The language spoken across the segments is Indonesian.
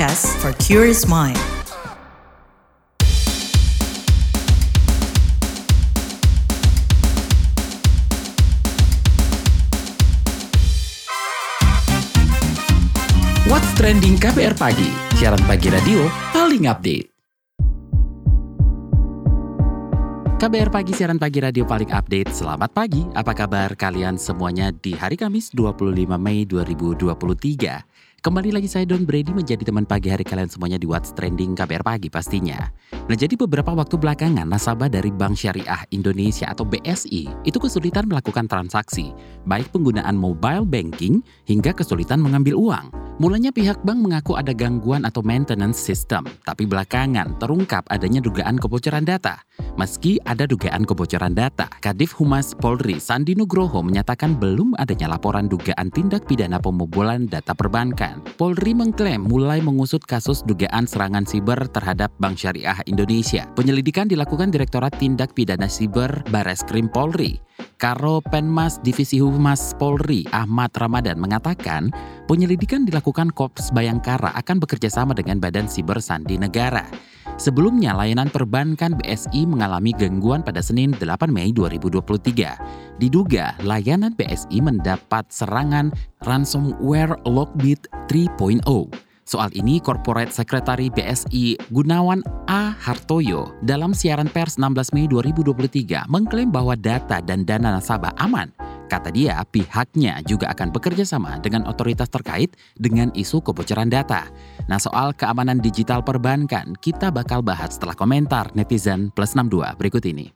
podcast for curious mind. What's Trending KBR Pagi, siaran pagi radio paling update. KBR Pagi, siaran pagi radio paling update. Selamat pagi, apa kabar kalian semuanya di hari Kamis 25 Mei 2023? Kembali lagi saya Don Brady menjadi teman pagi hari kalian semuanya di What's Trending KBR Pagi pastinya. Nah jadi beberapa waktu belakangan nasabah dari Bank Syariah Indonesia atau BSI itu kesulitan melakukan transaksi, baik penggunaan mobile banking hingga kesulitan mengambil uang. Mulanya pihak bank mengaku ada gangguan atau maintenance system, tapi belakangan terungkap adanya dugaan kebocoran data. Meski ada dugaan kebocoran data, Kadif Humas Polri Sandi Nugroho menyatakan belum adanya laporan dugaan tindak pidana pembobolan data perbankan. Polri mengklaim mulai mengusut kasus dugaan serangan siber terhadap Bank Syariah Indonesia. Penyelidikan dilakukan Direktorat Tindak Pidana Siber Bareskrim Polri. Karo Penmas Divisi Humas Polri Ahmad Ramadan mengatakan penyelidikan dilakukan Korps Bayangkara akan bekerja sama dengan Badan Siber Sandi Negara. Sebelumnya, layanan perbankan BSI mengalami gangguan pada Senin 8 Mei 2023. Diduga, layanan BSI mendapat serangan ransomware Lockbit 3.0. Soal ini, Corporate Secretary BSI Gunawan A. Hartoyo dalam siaran pers 16 Mei 2023 mengklaim bahwa data dan dana nasabah aman Kata dia, pihaknya juga akan bekerja sama dengan otoritas terkait dengan isu kebocoran data. Nah, soal keamanan digital perbankan, kita bakal bahas setelah komentar netizen plus 62 berikut ini.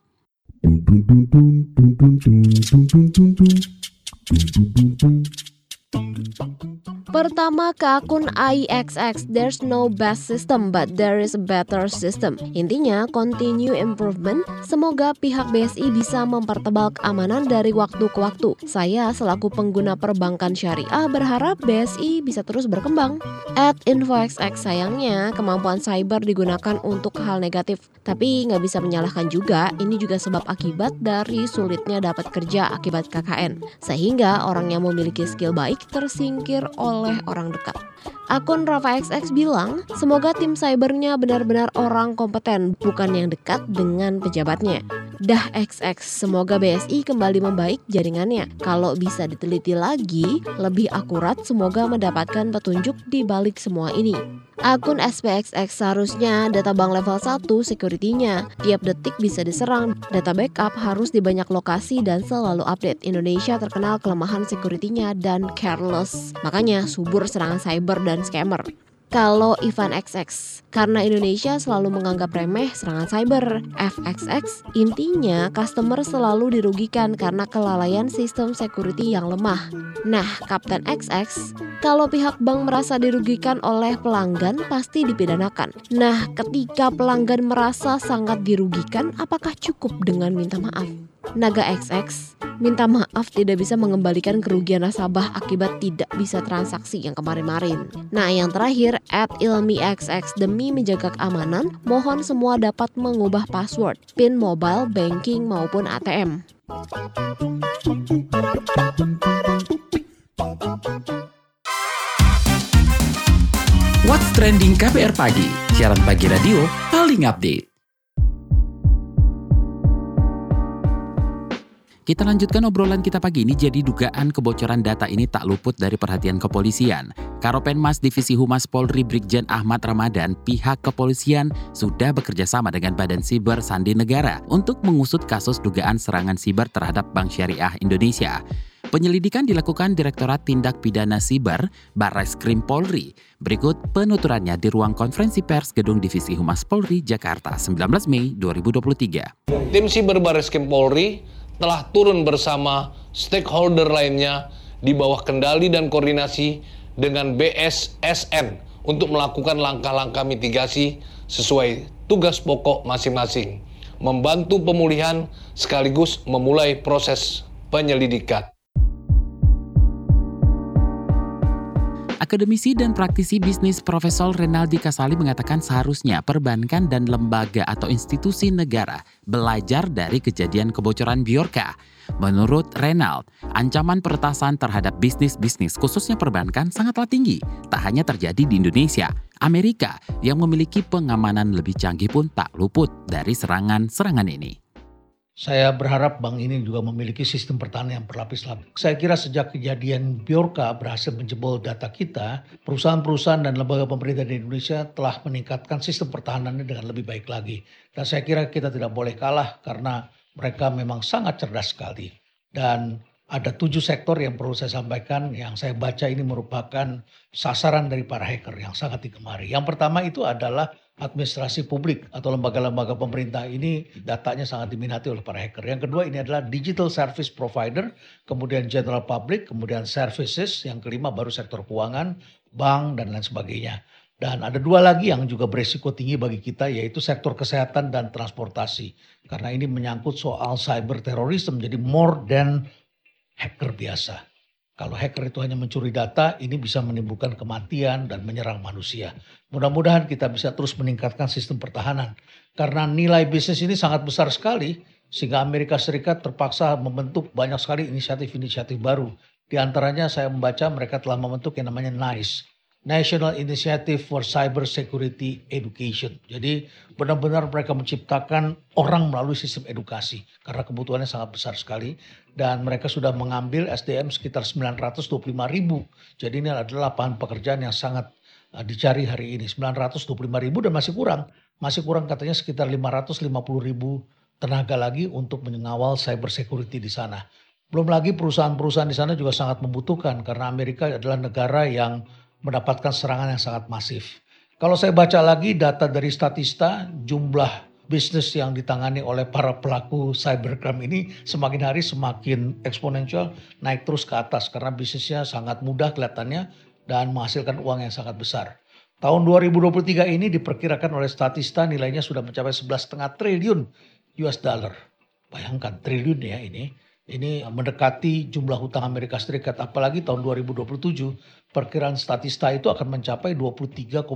Pertama ke akun IXX, there's no best system but there is a better system. Intinya, continue improvement. Semoga pihak BSI bisa mempertebal keamanan dari waktu ke waktu. Saya selaku pengguna perbankan syariah berharap BSI bisa terus berkembang. At InfoXX sayangnya kemampuan cyber digunakan untuk hal negatif. Tapi nggak bisa menyalahkan juga, ini juga sebab akibat dari sulitnya dapat kerja akibat KKN. Sehingga orang yang memiliki skill baik tersingkir oleh oleh orang dekat. Akun Rafa XX bilang, semoga tim cybernya benar-benar orang kompeten, bukan yang dekat dengan pejabatnya. Dah XX, semoga BSI kembali membaik jaringannya. Kalau bisa diteliti lagi, lebih akurat semoga mendapatkan petunjuk di balik semua ini. Akun SPXX seharusnya data bank level 1 security-nya. Tiap detik bisa diserang, data backup harus di banyak lokasi dan selalu update. Indonesia terkenal kelemahan security-nya dan careless. Makanya subur serangan cyber dan scammer kalau Ivan XX. Karena Indonesia selalu menganggap remeh serangan cyber. FXX intinya customer selalu dirugikan karena kelalaian sistem security yang lemah. Nah, Kapten XX, kalau pihak bank merasa dirugikan oleh pelanggan pasti dipidanakan. Nah, ketika pelanggan merasa sangat dirugikan, apakah cukup dengan minta maaf? Naga XX minta maaf tidak bisa mengembalikan kerugian nasabah akibat tidak bisa transaksi yang kemarin-marin. Nah, yang terakhir, at ilmi XX demi menjaga keamanan, mohon semua dapat mengubah password, PIN mobile, banking maupun ATM. What's Trending KPR Pagi, siaran pagi radio paling update. Kita lanjutkan obrolan kita pagi ini jadi dugaan kebocoran data ini tak luput dari perhatian kepolisian. Karopenmas Divisi Humas Polri Brigjen Ahmad Ramadan, pihak kepolisian sudah bekerja sama dengan Badan Siber Sandi Negara untuk mengusut kasus dugaan serangan siber terhadap Bank Syariah Indonesia. Penyelidikan dilakukan Direktorat Tindak Pidana Siber Barreskrim Polri. Berikut penuturannya di ruang konferensi pers Gedung Divisi Humas Polri, Jakarta, 19 Mei 2023. Tim Siber Barreskrim Polri telah turun bersama stakeholder lainnya di bawah kendali dan koordinasi dengan BSSN untuk melakukan langkah-langkah mitigasi sesuai tugas pokok masing-masing, membantu pemulihan sekaligus memulai proses penyelidikan. Akademisi dan praktisi bisnis Profesor Renaldi Kasali mengatakan seharusnya perbankan dan lembaga atau institusi negara belajar dari kejadian kebocoran Biorka. Menurut Renald, ancaman peretasan terhadap bisnis-bisnis khususnya perbankan sangatlah tinggi. Tak hanya terjadi di Indonesia, Amerika yang memiliki pengamanan lebih canggih pun tak luput dari serangan-serangan ini. Saya berharap bank ini juga memiliki sistem pertahanan yang berlapis-lapis. Saya kira sejak kejadian Biorka berhasil menjebol data kita, perusahaan-perusahaan dan lembaga pemerintah di Indonesia telah meningkatkan sistem pertahanannya dengan lebih baik lagi. Dan saya kira kita tidak boleh kalah karena mereka memang sangat cerdas sekali. Dan ada tujuh sektor yang perlu saya sampaikan yang saya baca ini merupakan sasaran dari para hacker yang sangat digemari. Yang pertama itu adalah administrasi publik atau lembaga-lembaga pemerintah ini datanya sangat diminati oleh para hacker. Yang kedua ini adalah digital service provider, kemudian general public, kemudian services, yang kelima baru sektor keuangan, bank dan lain sebagainya. Dan ada dua lagi yang juga beresiko tinggi bagi kita yaitu sektor kesehatan dan transportasi. Karena ini menyangkut soal cyber terorisme jadi more than hacker biasa. Kalau hacker itu hanya mencuri data, ini bisa menimbulkan kematian dan menyerang manusia. Mudah-mudahan kita bisa terus meningkatkan sistem pertahanan. Karena nilai bisnis ini sangat besar sekali, sehingga Amerika Serikat terpaksa membentuk banyak sekali inisiatif-inisiatif baru. Di antaranya saya membaca mereka telah membentuk yang namanya NICE, National Initiative for Cyber Security Education. Jadi benar-benar mereka menciptakan orang melalui sistem edukasi karena kebutuhannya sangat besar sekali dan mereka sudah mengambil SDM sekitar 925 ribu. Jadi ini adalah lapangan pekerjaan yang sangat uh, dicari hari ini 925 ribu dan masih kurang. Masih kurang katanya sekitar 550 ribu tenaga lagi untuk mengawal cyber security di sana. Belum lagi perusahaan-perusahaan di sana juga sangat membutuhkan karena Amerika adalah negara yang mendapatkan serangan yang sangat masif. Kalau saya baca lagi data dari Statista, jumlah bisnis yang ditangani oleh para pelaku cybercrime ini semakin hari semakin eksponensial naik terus ke atas karena bisnisnya sangat mudah kelihatannya dan menghasilkan uang yang sangat besar. Tahun 2023 ini diperkirakan oleh Statista nilainya sudah mencapai 11,5 triliun US dollar. Bayangkan triliun ya ini. Ini mendekati jumlah hutang Amerika Serikat apalagi tahun 2027 perkiraan statista itu akan mencapai 23,8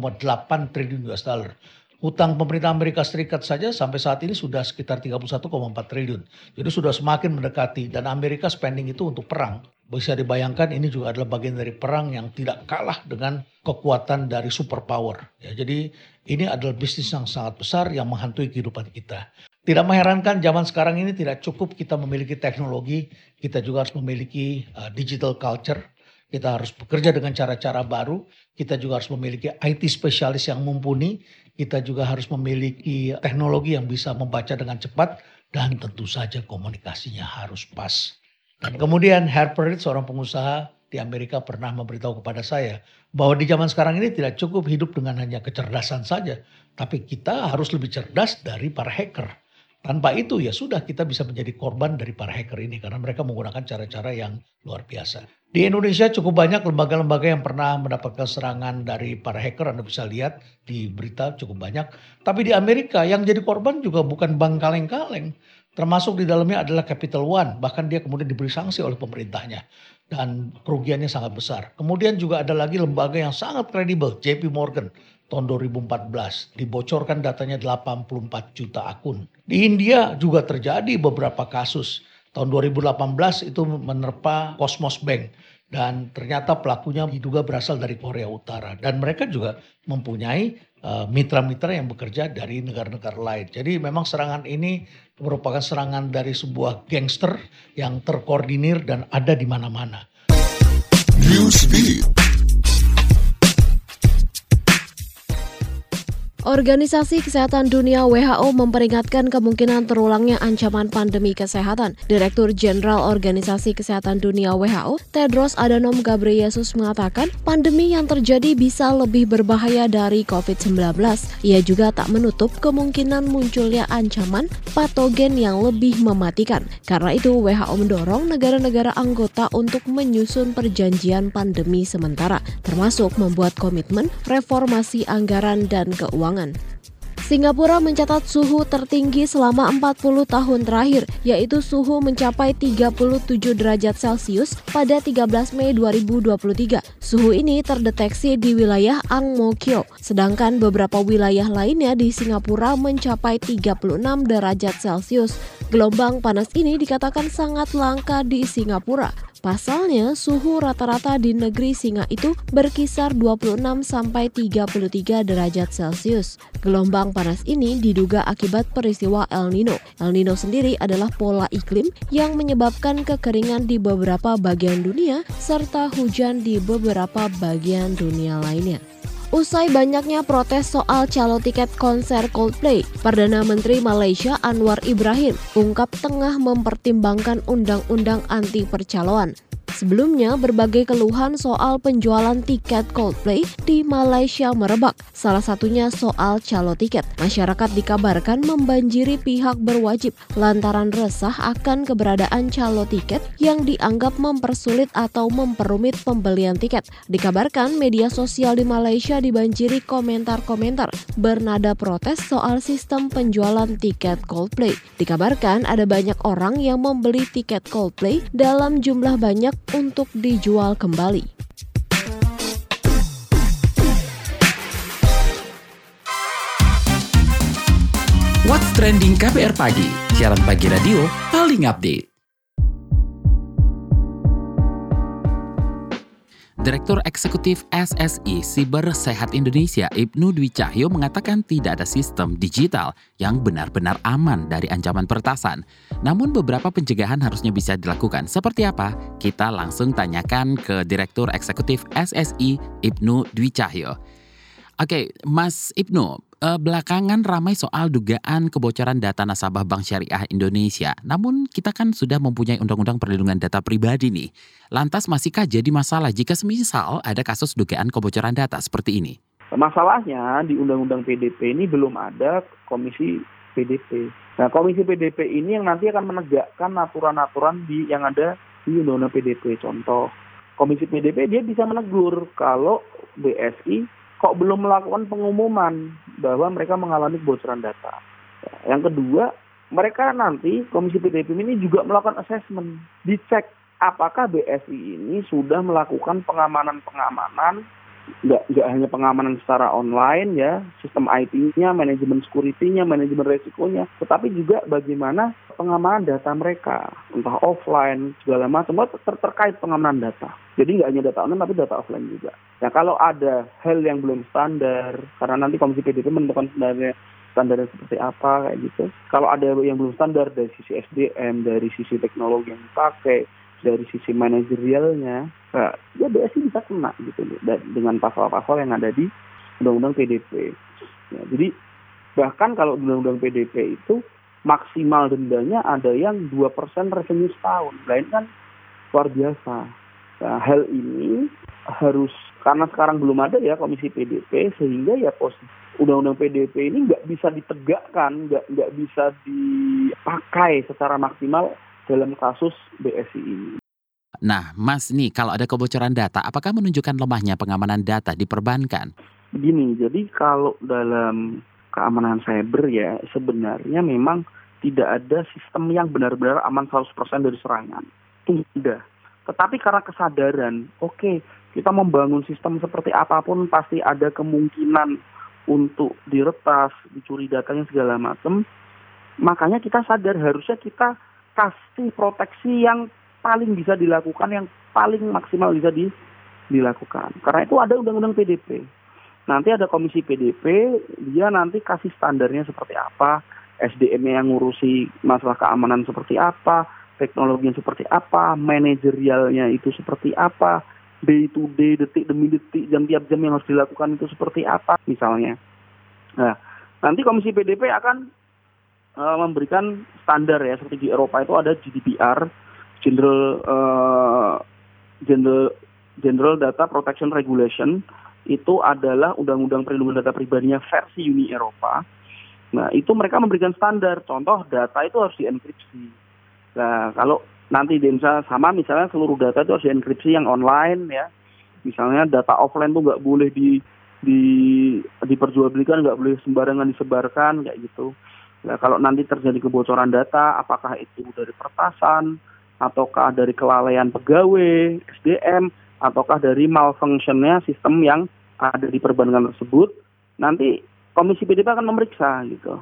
triliun US dollar. Hutang pemerintah Amerika Serikat saja sampai saat ini sudah sekitar 31,4 triliun. Jadi sudah semakin mendekati dan Amerika spending itu untuk perang. Bisa dibayangkan ini juga adalah bagian dari perang yang tidak kalah dengan kekuatan dari superpower. Ya, jadi ini adalah bisnis yang sangat besar yang menghantui kehidupan kita. Tidak mengherankan zaman sekarang ini tidak cukup kita memiliki teknologi, kita juga harus memiliki uh, digital culture kita harus bekerja dengan cara-cara baru. Kita juga harus memiliki IT spesialis yang mumpuni. Kita juga harus memiliki teknologi yang bisa membaca dengan cepat. Dan tentu saja komunikasinya harus pas. Dan kemudian Harper seorang pengusaha di Amerika pernah memberitahu kepada saya bahwa di zaman sekarang ini tidak cukup hidup dengan hanya kecerdasan saja, tapi kita harus lebih cerdas dari para hacker. Tanpa itu ya sudah kita bisa menjadi korban dari para hacker ini karena mereka menggunakan cara-cara yang luar biasa. Di Indonesia cukup banyak lembaga-lembaga yang pernah mendapatkan serangan dari para hacker. Anda bisa lihat di berita cukup banyak. Tapi di Amerika yang jadi korban juga bukan bank kaleng-kaleng. Termasuk di dalamnya adalah Capital One. Bahkan dia kemudian diberi sanksi oleh pemerintahnya. Dan kerugiannya sangat besar. Kemudian juga ada lagi lembaga yang sangat kredibel. JP Morgan tahun 2014. Dibocorkan datanya 84 juta akun. Di India juga terjadi beberapa kasus tahun 2018 itu menerpa Cosmos Bank dan ternyata pelakunya diduga berasal dari Korea Utara dan mereka juga mempunyai eh, mitra-mitra yang bekerja dari negara-negara lain. Jadi memang serangan ini merupakan serangan dari sebuah gangster yang terkoordinir dan ada di mana-mana. Organisasi Kesehatan Dunia WHO memperingatkan kemungkinan terulangnya ancaman pandemi kesehatan. Direktur Jenderal Organisasi Kesehatan Dunia WHO, Tedros Adhanom Ghebreyesus mengatakan pandemi yang terjadi bisa lebih berbahaya dari COVID-19. Ia juga tak menutup kemungkinan munculnya ancaman patogen yang lebih mematikan. Karena itu WHO mendorong negara-negara anggota untuk menyusun perjanjian pandemi sementara, termasuk membuat komitmen reformasi anggaran dan keuangan Singapura mencatat suhu tertinggi selama 40 tahun terakhir, yaitu suhu mencapai 37 derajat Celcius pada 13 Mei 2023. Suhu ini terdeteksi di wilayah Ang Mo Kio, sedangkan beberapa wilayah lainnya di Singapura mencapai 36 derajat Celcius. Gelombang panas ini dikatakan sangat langka di Singapura. Pasalnya, suhu rata-rata di negeri singa itu berkisar 26 sampai 33 derajat Celcius. Gelombang panas ini diduga akibat peristiwa El Nino. El Nino sendiri adalah pola iklim yang menyebabkan kekeringan di beberapa bagian dunia serta hujan di beberapa bagian dunia lainnya. Usai banyaknya protes soal calo tiket konser Coldplay, Perdana Menteri Malaysia Anwar Ibrahim ungkap tengah mempertimbangkan undang-undang anti percaloan. Sebelumnya, berbagai keluhan soal penjualan tiket Coldplay di Malaysia merebak. Salah satunya soal calo tiket. Masyarakat dikabarkan membanjiri pihak berwajib lantaran resah akan keberadaan calo tiket yang dianggap mempersulit atau memperumit pembelian tiket. Dikabarkan media sosial di Malaysia dibanjiri komentar-komentar bernada protes soal sistem penjualan tiket Coldplay. Dikabarkan ada banyak orang yang membeli tiket Coldplay dalam jumlah banyak untuk dijual kembali. What's Trending KBR Pagi, siaran pagi radio paling update. Direktur Eksekutif SSI Siber Sehat Indonesia Ibnu Dwi Cahyo mengatakan tidak ada sistem digital yang benar-benar aman dari ancaman peretasan. Namun beberapa pencegahan harusnya bisa dilakukan. Seperti apa? Kita langsung tanyakan ke Direktur Eksekutif SSI Ibnu Dwi Cahyo. Oke, Mas Ibnu, eh, belakangan ramai soal dugaan kebocoran data nasabah Bank Syariah Indonesia. Namun kita kan sudah mempunyai undang-undang perlindungan data pribadi nih. Lantas masihkah jadi masalah jika semisal ada kasus dugaan kebocoran data seperti ini? Masalahnya di Undang-Undang PDP ini belum ada Komisi PDP. Nah, Komisi PDP ini yang nanti akan menegakkan aturan-aturan di yang ada di Undang-Undang PDP. Contoh, Komisi PDP dia bisa menegur kalau BSI kok belum melakukan pengumuman bahwa mereka mengalami kebocoran data. Yang kedua, mereka nanti Komisi PDP ini juga melakukan assessment, dicek apakah BSI ini sudah melakukan pengamanan-pengamanan nggak nggak hanya pengamanan secara online ya sistem IT-nya manajemen security-nya manajemen resikonya tetapi juga bagaimana pengamanan data mereka entah offline segala macam ter terkait pengamanan data. Jadi nggak hanya data online tapi data offline juga. Nah kalau ada hal yang belum standar karena nanti komisi PDP menentukan standarnya standarnya seperti apa kayak gitu. Kalau ada yang belum standar dari sisi SDM dari sisi teknologi yang dipakai dari sisi manajerialnya, ya BSI bisa kena gitu dengan pasal-pasal yang ada di Undang-Undang PDP. Ya, jadi bahkan kalau Undang-Undang PDP itu maksimal dendanya ada yang 2% revenue setahun. Lain kan luar biasa. Nah, hal ini harus karena sekarang belum ada ya komisi PDP sehingga ya posisi undang-undang PDP ini nggak bisa ditegakkan, nggak nggak bisa dipakai secara maksimal dalam kasus BSI ini. Nah, Mas nih kalau ada kebocoran data, apakah menunjukkan lemahnya pengamanan data di perbankan? Begini, jadi kalau dalam keamanan cyber ya sebenarnya memang tidak ada sistem yang benar-benar aman 100% dari serangan. Itu tidak. Tetapi karena kesadaran, oke, okay, kita membangun sistem seperti apa pun pasti ada kemungkinan untuk diretas, dicuri datanya segala macam. Makanya kita sadar harusnya kita kasih proteksi yang paling bisa dilakukan, yang paling maksimal bisa di, dilakukan. Karena itu ada undang-undang PDP. Nanti ada komisi PDP, dia nanti kasih standarnya seperti apa, SDM yang ngurusi masalah keamanan seperti apa, teknologinya seperti apa, manajerialnya itu seperti apa, day to day, detik demi detik, jam tiap jam yang harus dilakukan itu seperti apa, misalnya. Nah, nanti komisi PDP akan uh, memberikan standar ya seperti di Eropa itu ada GDPR General uh, General General Data Protection Regulation itu adalah undang-undang perlindungan data pribadinya versi Uni Eropa. Nah, itu mereka memberikan standar. Contoh data itu harus dienkripsi. Nah, kalau nanti di sama misalnya seluruh data itu harus dienkripsi yang online ya. Misalnya data offline tuh nggak boleh di di diperjualbelikan nggak boleh sembarangan disebarkan kayak gitu. Nah, kalau nanti terjadi kebocoran data, apakah itu dari pertasan, ataukah dari kelalaian pegawai, SDM, ataukah dari malfunctionnya sistem yang ada di perbankan tersebut, nanti Komisi PDP akan memeriksa gitu.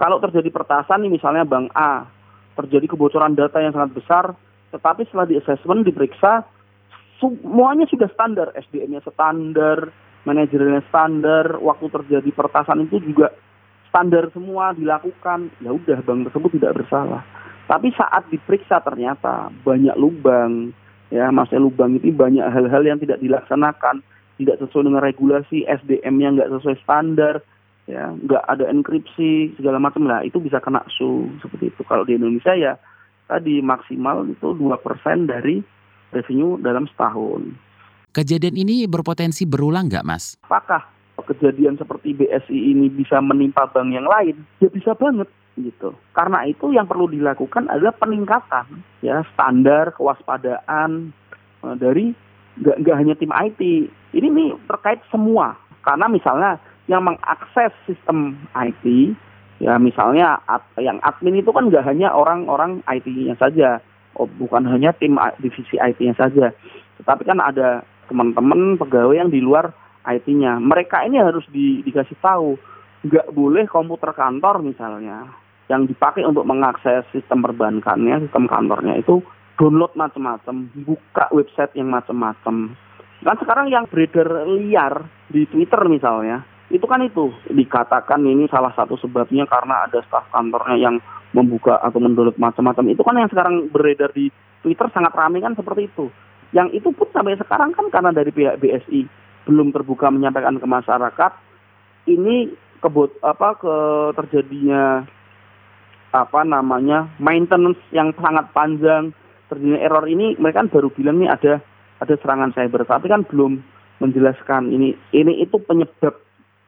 Kalau terjadi pertasan misalnya Bank A, terjadi kebocoran data yang sangat besar, tetapi setelah di assessment diperiksa, semuanya sudah standar, SDM-nya standar, manajernya standar, waktu terjadi pertasan itu juga standar semua dilakukan, ya udah bank tersebut tidak bersalah. Tapi saat diperiksa ternyata banyak lubang, ya maksudnya lubang itu banyak hal-hal yang tidak dilaksanakan, tidak sesuai dengan regulasi, SDM-nya nggak sesuai standar, ya nggak ada enkripsi segala macam lah, itu bisa kena su seperti itu. Kalau di Indonesia ya tadi maksimal itu dua persen dari revenue dalam setahun. Kejadian ini berpotensi berulang nggak, Mas? Apakah kejadian seperti BSI ini bisa menimpa bank yang lain? Ya bisa banget gitu. Karena itu yang perlu dilakukan adalah peningkatan ya standar kewaspadaan uh, dari nggak hanya tim IT. Ini nih terkait semua. Karena misalnya yang mengakses sistem IT ya misalnya ad, yang admin itu kan nggak hanya orang-orang IT-nya saja, oh, bukan hanya tim divisi IT-nya saja, tetapi kan ada teman-teman pegawai yang di luar IT-nya. Mereka ini harus di, dikasih tahu, nggak boleh komputer kantor misalnya yang dipakai untuk mengakses sistem perbankannya, sistem kantornya itu download macam-macam, buka website yang macam-macam. Kan sekarang yang beredar liar di Twitter misalnya, itu kan itu dikatakan ini salah satu sebabnya karena ada staf kantornya yang membuka atau mendownload macam-macam. Itu kan yang sekarang beredar di Twitter sangat ramai kan seperti itu. Yang itu pun sampai sekarang kan karena dari pihak BSI belum terbuka menyampaikan ke masyarakat ini kebut apa ke terjadinya apa namanya maintenance yang sangat panjang terjadinya error ini mereka kan baru bilang nih ada ada serangan cyber. Tapi kan belum menjelaskan ini ini itu penyebab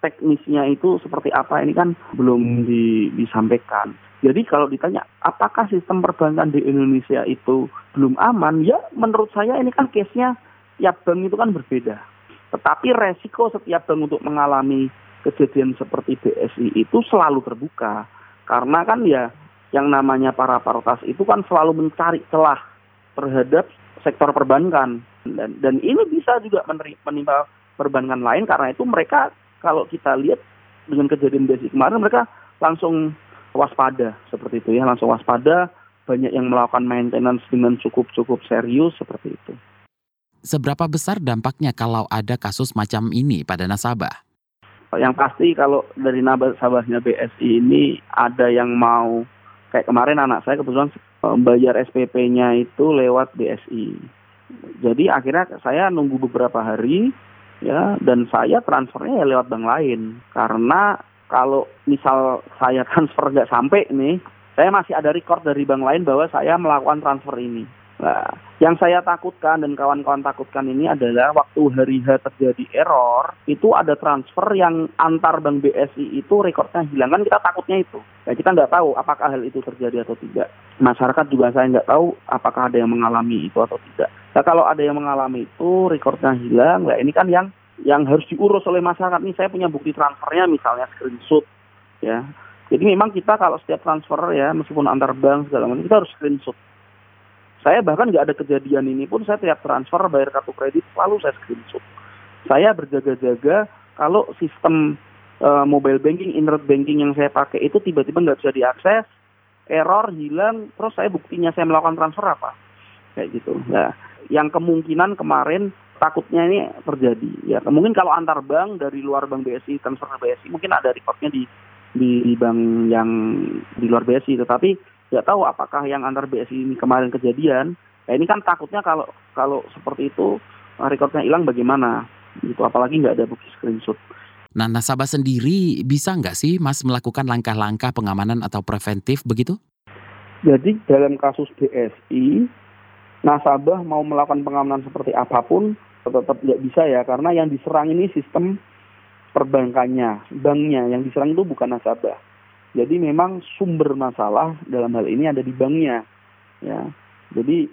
teknisnya itu seperti apa ini kan belum di, disampaikan. Jadi kalau ditanya apakah sistem perbankan di Indonesia itu belum aman? Ya menurut saya ini kan case-nya tiap bank itu kan berbeda tetapi resiko setiap bank untuk mengalami kejadian seperti BSI itu selalu terbuka. Karena kan ya yang namanya para partas itu kan selalu mencari celah terhadap sektor perbankan. Dan dan ini bisa juga menimpa perbankan lain karena itu mereka kalau kita lihat dengan kejadian basic kemarin mereka langsung waspada seperti itu ya langsung waspada. Banyak yang melakukan maintenance dengan cukup cukup serius seperti itu. Seberapa besar dampaknya kalau ada kasus macam ini pada nasabah? Yang pasti kalau dari nasabahnya BSI ini ada yang mau kayak kemarin anak saya kebetulan bayar SPP-nya itu lewat BSI. Jadi akhirnya saya nunggu beberapa hari ya dan saya transfernya ya lewat bank lain karena kalau misal saya transfer nggak sampai nih saya masih ada record dari bank lain bahwa saya melakukan transfer ini. Nah, yang saya takutkan dan kawan-kawan takutkan ini adalah waktu hari H terjadi error, itu ada transfer yang antar bank BSI itu rekornya hilang. Kan kita takutnya itu. Ya, kita nggak tahu apakah hal itu terjadi atau tidak. Masyarakat juga saya nggak tahu apakah ada yang mengalami itu atau tidak. Nah, kalau ada yang mengalami itu, rekornya hilang, nah ini kan yang yang harus diurus oleh masyarakat. Nih saya punya bukti transfernya misalnya screenshot. ya. Jadi memang kita kalau setiap transfer ya, meskipun antar bank segala macam, kita harus screenshot saya bahkan nggak ada kejadian ini pun saya tiap transfer bayar kartu kredit selalu saya screenshot. Saya berjaga-jaga kalau sistem uh, mobile banking, internet banking yang saya pakai itu tiba-tiba nggak bisa diakses, error hilang, terus saya buktinya saya melakukan transfer apa, kayak gitu. Nah, yang kemungkinan kemarin takutnya ini terjadi. Ya, mungkin kalau antar bank dari luar bank BSI transfer ke BSI mungkin ada recordnya di di, di bank yang di luar BSI, tetapi nggak tahu apakah yang antar BSI ini kemarin kejadian. Ya ini kan takutnya kalau kalau seperti itu eh, rekornya hilang bagaimana? Itu apalagi nggak ada bukti screenshot. Nah, nasabah sendiri bisa nggak sih Mas melakukan langkah-langkah pengamanan atau preventif begitu? Jadi dalam kasus BSI, nasabah mau melakukan pengamanan seperti apa pun tetap nggak bisa ya karena yang diserang ini sistem perbankannya, banknya yang diserang itu bukan nasabah. Jadi memang sumber masalah dalam hal ini ada di banknya. Ya, jadi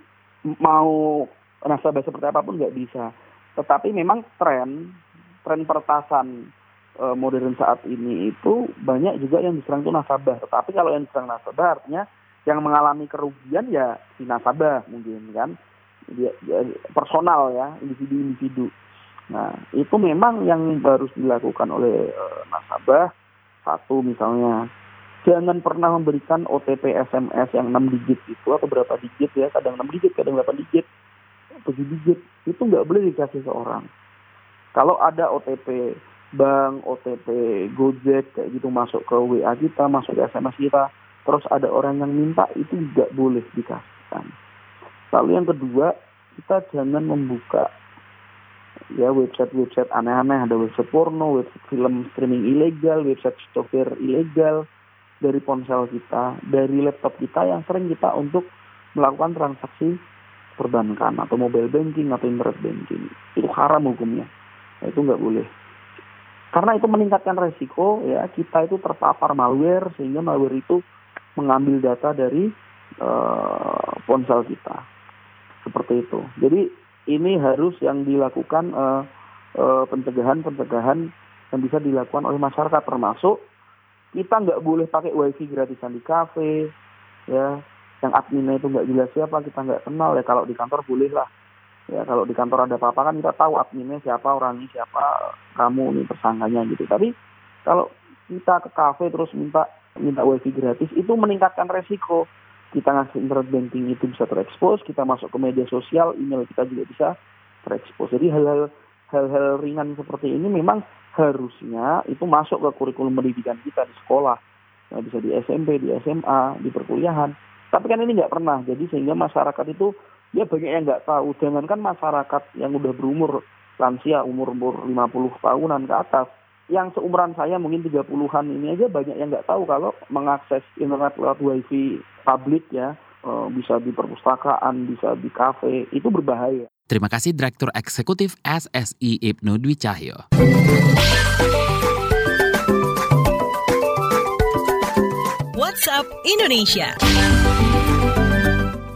mau nasabah seperti apa pun nggak bisa. Tetapi memang tren tren pertasan uh, modern saat ini itu banyak juga yang diserang itu nasabah. Tapi kalau yang diserang nasabah artinya yang mengalami kerugian ya si nasabah mungkin kan dia, dia, personal ya individu-individu. Nah itu memang yang harus dilakukan oleh uh, nasabah satu misalnya jangan pernah memberikan OTP SMS yang 6 digit itu atau berapa digit ya. Kadang 6 digit kadang 8 digit. 7 digit. Itu nggak boleh dikasih ke orang kalau ada OTP bank, OTP Gojek kayak gitu masuk ke WA kita, masuk ke SMS kita, terus ada orang yang minta itu nggak boleh dikasihkan. Lalu yang kedua, kita jangan membuka ya website-website aneh-aneh, ada website porno, website film streaming ilegal, website stokir ilegal dari ponsel kita, dari laptop kita yang sering kita untuk melakukan transaksi perbankan atau mobile banking atau internet banking. Itu haram hukumnya. Nah, itu nggak boleh. Karena itu meningkatkan resiko ya kita itu terpapar malware sehingga malware itu mengambil data dari uh, ponsel kita. Seperti itu. Jadi ini harus yang dilakukan uh, uh, pencegahan-pencegahan yang bisa dilakukan oleh masyarakat termasuk kita nggak boleh pakai wifi gratisan di kafe ya. Yang adminnya itu nggak jelas siapa kita nggak kenal. Ya kalau di kantor boleh lah. Ya kalau di kantor ada apa-apa kan kita tahu adminnya siapa orangnya siapa kamu nih tersangkanya gitu. Tapi kalau kita ke kafe terus minta minta wifi gratis itu meningkatkan resiko. Kita ngasih internet banking itu bisa terekspos kita masuk ke media sosial email kita juga bisa terekspos. Jadi hal-hal hal-hal ringan seperti ini memang harusnya itu masuk ke kurikulum pendidikan kita di sekolah nah, bisa di SMP di SMA di perkuliahan tapi kan ini nggak pernah jadi sehingga masyarakat itu ya banyak yang nggak tahu. Jangankan masyarakat yang udah berumur lansia umur umur 50 tahunan ke atas, yang seumuran saya mungkin 30-an ini aja banyak yang nggak tahu kalau mengakses internet lewat wifi publik ya eh, bisa di perpustakaan, bisa di kafe, itu berbahaya. Terima kasih Direktur Eksekutif SSI Ibnu Dwi Cahyo. WhatsApp Indonesia.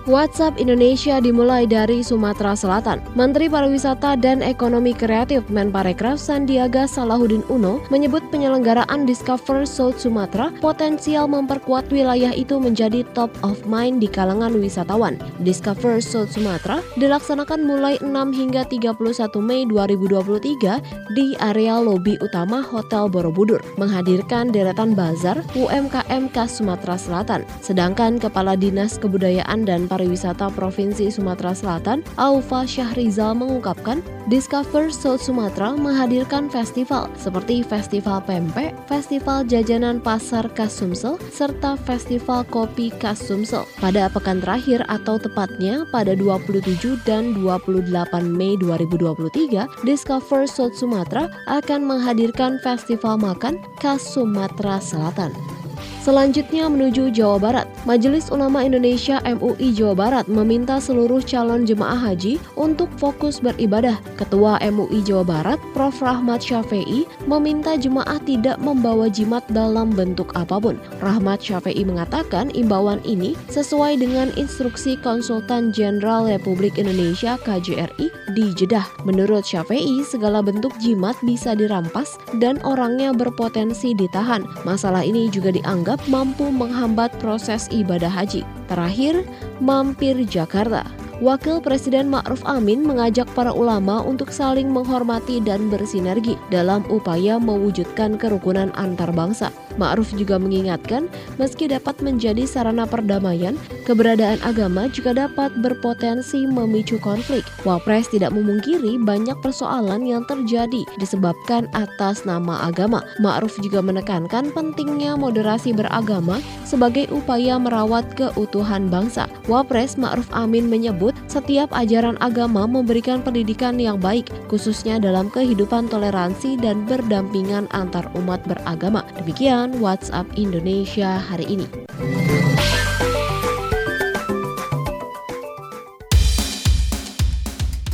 WhatsApp Indonesia dimulai dari Sumatera Selatan. Menteri Pariwisata dan Ekonomi Kreatif Menparekraf Sandiaga Salahuddin Uno menyebut penyelenggaraan Discover South Sumatera potensial memperkuat wilayah itu menjadi top of mind di kalangan wisatawan. Discover South Sumatera dilaksanakan mulai 6 hingga 31 Mei 2023 di area lobi utama Hotel Borobudur, menghadirkan deretan bazar UMKM khas Sumatera Selatan. Sedangkan Kepala Dinas Kebudayaan dan Pariwisata Provinsi Sumatera Selatan, Aufa Syahrizal mengungkapkan, Discover South Sumatera menghadirkan festival seperti Festival Pempek, Festival Jajanan Pasar Kasumsel, serta Festival Kopi Kasumsel. Pada pekan terakhir atau tepatnya pada 27 dan 28 Mei 2023, Discover South Sumatera akan menghadirkan festival makan khas Sumatera Selatan. Selanjutnya menuju Jawa Barat. Majelis Ulama Indonesia MUI Jawa Barat meminta seluruh calon jemaah haji untuk fokus beribadah. Ketua MUI Jawa Barat, Prof. Rahmat Syafi'i, meminta jemaah tidak membawa jimat dalam bentuk apa pun. Rahmat Syafi'i mengatakan imbauan ini sesuai dengan instruksi Konsultan Jenderal Republik Indonesia KJRI di Jeddah. Menurut Syafi'i, segala bentuk jimat bisa dirampas dan orangnya berpotensi ditahan. Masalah ini juga dianggap dianggap mampu menghambat proses ibadah haji. Terakhir, mampir Jakarta. Wakil Presiden Ma'ruf Amin mengajak para ulama untuk saling menghormati dan bersinergi dalam upaya mewujudkan kerukunan antar bangsa. Ma'ruf juga mengingatkan, meski dapat menjadi sarana perdamaian, keberadaan agama juga dapat berpotensi memicu konflik. Wapres tidak memungkiri banyak persoalan yang terjadi disebabkan atas nama agama. Ma'ruf juga menekankan pentingnya moderasi beragama sebagai upaya merawat keutuhan bangsa. Wapres Ma'ruf Amin menyebut setiap ajaran agama memberikan pendidikan yang baik, khususnya dalam kehidupan toleransi dan berdampingan antar umat beragama. Demikian Demikian WhatsApp Indonesia hari ini.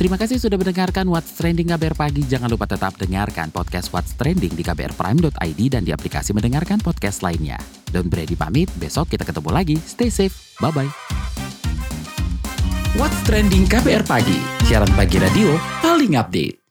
Terima kasih sudah mendengarkan What's Trending KBR Pagi. Jangan lupa tetap dengarkan podcast What's Trending di kbrprime.id dan di aplikasi mendengarkan podcast lainnya. Don't Brady pamit, besok kita ketemu lagi. Stay safe, bye-bye. What's Trending KBR Pagi, siaran pagi radio paling update.